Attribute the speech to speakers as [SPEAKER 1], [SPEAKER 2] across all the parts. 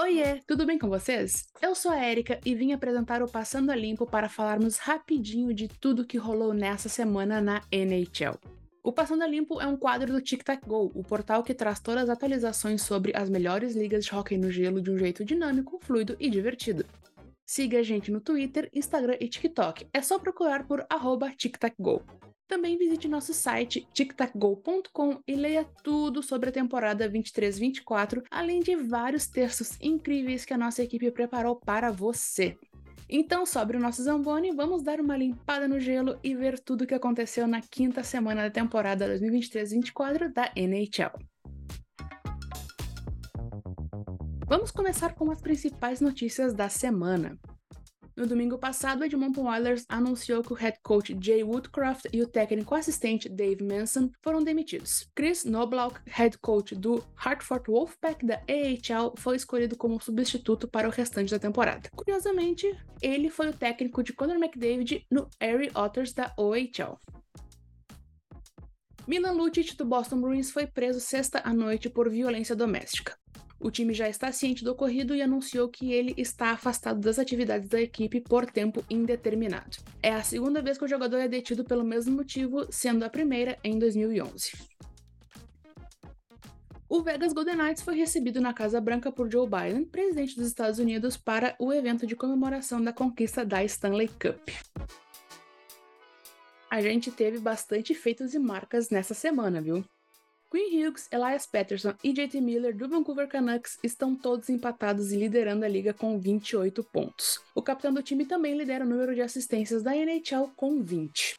[SPEAKER 1] Oiê, tudo bem com vocês? Eu sou a Erika e vim apresentar o Passando a Limpo para falarmos rapidinho de tudo que rolou nessa semana na NHL. O Passando a Limpo é um quadro do Tic Tac Go, o portal que traz todas as atualizações sobre as melhores ligas de hockey no gelo de um jeito dinâmico, fluido e divertido. Siga a gente no Twitter, Instagram e TikTok. É só procurar por @tictacgo. Também visite nosso site tictacgo.com e leia tudo sobre a temporada 23-24, além de vários textos incríveis que a nossa equipe preparou para você. Então, sobre o nosso Zamboni, vamos dar uma limpada no gelo e ver tudo o que aconteceu na quinta semana da temporada 2023-24 da NHL. Vamos começar com as principais notícias da semana. No domingo passado, Edmonton Oilers anunciou que o head coach Jay Woodcroft e o técnico assistente Dave Manson foram demitidos. Chris Noblauk, head coach do Hartford Wolfpack da AHL, foi escolhido como substituto para o restante da temporada. Curiosamente, ele foi o técnico de Conor McDavid no Erie Otters da OHL. Milan Lucic do Boston Bruins foi preso sexta à noite por violência doméstica. O time já está ciente do ocorrido e anunciou que ele está afastado das atividades da equipe por tempo indeterminado. É a segunda vez que o jogador é detido pelo mesmo motivo, sendo a primeira em 2011. O Vegas Golden Knights foi recebido na Casa Branca por Joe Biden, presidente dos Estados Unidos, para o evento de comemoração da conquista da Stanley Cup. A gente teve bastante feitos e marcas nessa semana, viu? Quinn Hughes, Elias Patterson e JT Miller do Vancouver Canucks estão todos empatados e liderando a liga com 28 pontos. O capitão do time também lidera o número de assistências da NHL com 20.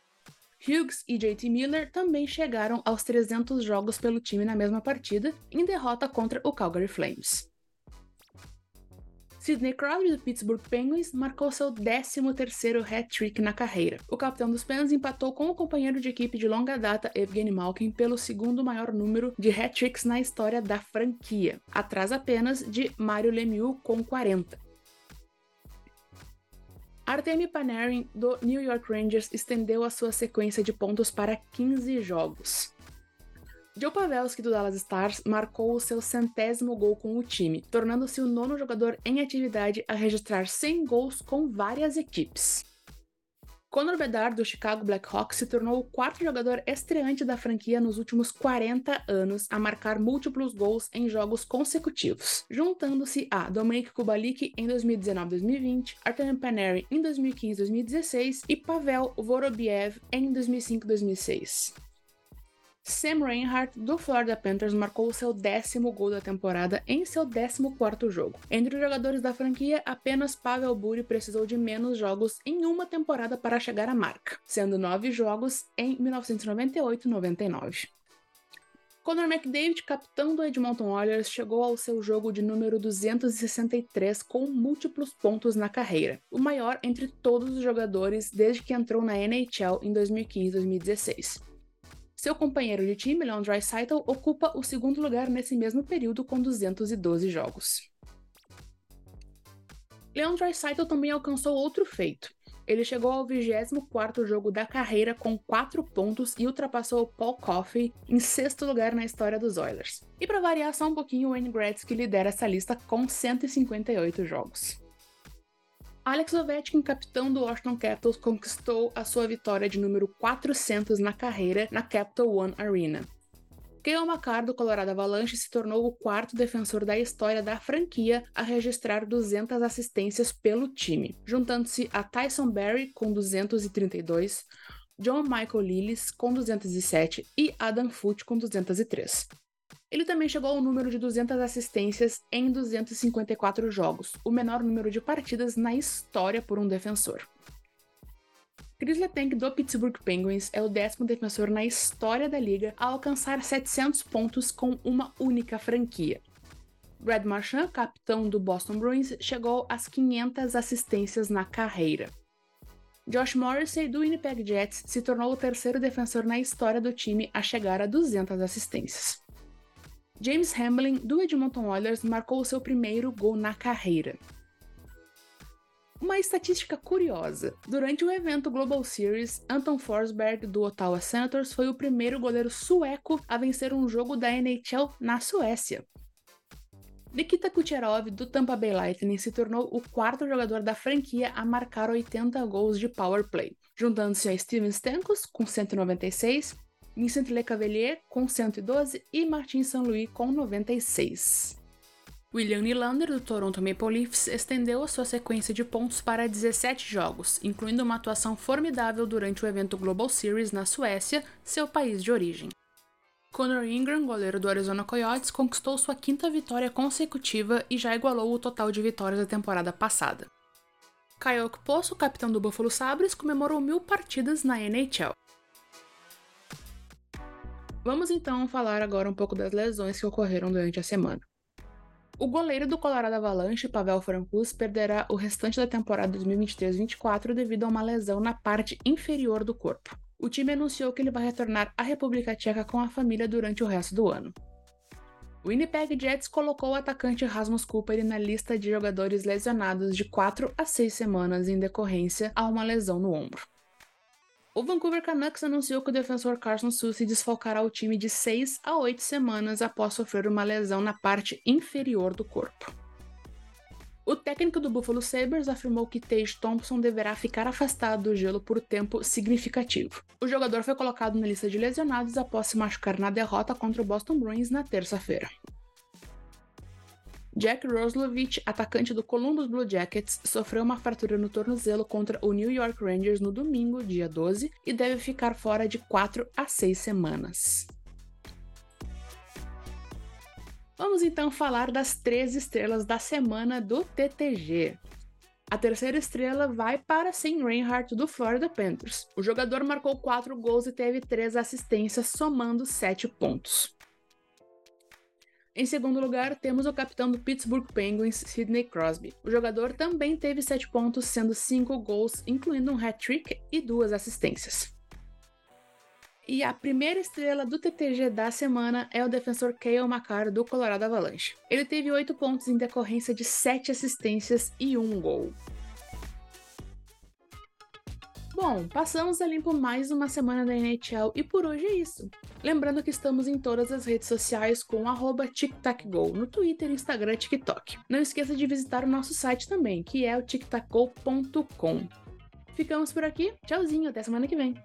[SPEAKER 1] Hughes e JT Miller também chegaram aos 300 jogos pelo time na mesma partida, em derrota contra o Calgary Flames. Sidney Crosby, do Pittsburgh Penguins, marcou seu 13º hat-trick na carreira. O capitão dos Penguins empatou com o companheiro de equipe de longa data, Evgeny Malkin, pelo segundo maior número de hat-tricks na história da franquia, atrás apenas de Mario Lemieux com 40. Artemi Panarin, do New York Rangers, estendeu a sua sequência de pontos para 15 jogos. Joe Pavelski do Dallas Stars marcou o seu centésimo gol com o time, tornando-se o nono jogador em atividade a registrar 100 gols com várias equipes. Conor Bedard do Chicago Blackhawks se tornou o quarto jogador estreante da franquia nos últimos 40 anos a marcar múltiplos gols em jogos consecutivos, juntando-se a Dominik Kubalik em 2019-2020, Artem Panarin em 2015-2016 e Pavel Vorobiev em 2005-2006. Sam Reinhart, do Florida Panthers, marcou o seu décimo gol da temporada em seu 14º jogo. Entre os jogadores da franquia, apenas Pavel Bure precisou de menos jogos em uma temporada para chegar à marca, sendo nove jogos em 1998-99. Conor McDavid, capitão do Edmonton Oilers, chegou ao seu jogo de número 263 com múltiplos pontos na carreira, o maior entre todos os jogadores desde que entrou na NHL em 2015-2016. Seu companheiro de time, Leon Draisaitl, ocupa o segundo lugar nesse mesmo período com 212 jogos. Leon Draisaitl também alcançou outro feito. Ele chegou ao 24º jogo da carreira com 4 pontos e ultrapassou Paul Coffey em sexto lugar na história dos Oilers. E para variar só um pouquinho, Wayne Gretzky lidera essa lista com 158 jogos. Alex Ovechkin, capitão do Washington Capitals, conquistou a sua vitória de número 400 na carreira na Capital One Arena. Cale Makar, do Colorado Avalanche, se tornou o quarto defensor da história da franquia a registrar 200 assistências pelo time, juntando-se a Tyson Berry com 232, John Michael Lillis com 207 e Adam Foote com 203. Ele também chegou ao número de 200 assistências em 254 jogos, o menor número de partidas na história por um defensor. Chris Letang do Pittsburgh Penguins é o décimo defensor na história da liga a alcançar 700 pontos com uma única franquia. Brad Marchand, capitão do Boston Bruins, chegou às 500 assistências na carreira. Josh Morrissey do Winnipeg Jets se tornou o terceiro defensor na história do time a chegar a 200 assistências. James Hamlin, do Edmonton Oilers, marcou seu primeiro gol na carreira. Uma estatística curiosa: durante o evento Global Series, Anton Forsberg, do Ottawa Senators, foi o primeiro goleiro sueco a vencer um jogo da NHL na Suécia. Nikita Kucherov, do Tampa Bay Lightning, se tornou o quarto jogador da franquia a marcar 80 gols de power play, juntando-se a Steven Stamkos, com 196, Vincent Lecavalier, com 112 e Martin Saint-Louis, com 96. William Nylander, do Toronto Maple Leafs, estendeu a sua sequência de pontos para 17 jogos, incluindo uma atuação formidável durante o evento Global Series na Suécia, seu país de origem. Conor Ingram, goleiro do Arizona Coyotes, conquistou sua quinta vitória consecutiva e já igualou o total de vitórias da temporada passada. Kyle Okposo, capitão do Buffalo Sabres, comemorou mil partidas na NHL. Vamos então falar agora um pouco das lesões que ocorreram durante a semana. O goleiro do Colorado Avalanche, Pavel Francouz, perderá o restante da temporada 2023-24 devido a uma lesão na parte inferior do corpo o time anunciou que ele vai retornar à República Tcheca com a família durante o resto do ano. O Winnipeg Jets colocou o atacante Rasmus Cooper na lista de jogadores lesionados de 4 a 6 semanas em decorrência a uma lesão no ombro. O Vancouver Canucks anunciou que o defensor Carson Soucy desfalcará o time de 6 a 8 semanas após sofrer uma lesão na parte inferior do corpo. O técnico do Buffalo Sabres afirmou que Tage Thompson deverá ficar afastado do gelo por tempo significativo. O jogador foi colocado na lista de lesionados após se machucar na derrota contra o Boston Bruins na terça-feira. Jack Roslovich, atacante do Columbus Blue Jackets, sofreu uma fratura no tornozelo contra o New York Rangers no domingo, dia 12, e deve ficar fora de 4 a 6 semanas. Vamos então falar das três estrelas da semana do TTG. A terceira estrela vai para Sam Reinhardt do Florida Panthers. O jogador marcou quatro gols e teve três assistências, somando sete pontos. Em segundo lugar, temos o capitão do Pittsburgh Penguins, Sidney Crosby. O jogador também teve sete pontos, sendo cinco gols, incluindo um hat-trick e duas assistências. E a primeira estrela do TTG da semana é o defensor Kale Macaro do Colorado Avalanche. Ele teve 8 pontos em decorrência de 7 assistências e 1 gol. Bom, passamos a limpo mais uma semana da NHL e por hoje é isso. Lembrando que estamos em todas as redes sociais com @tictacgo no Twitter, Instagram TikTok. Não esqueça de visitar o nosso site também, que é o tictacgo.com. Ficamos por aqui, tchauzinho, até semana que vem.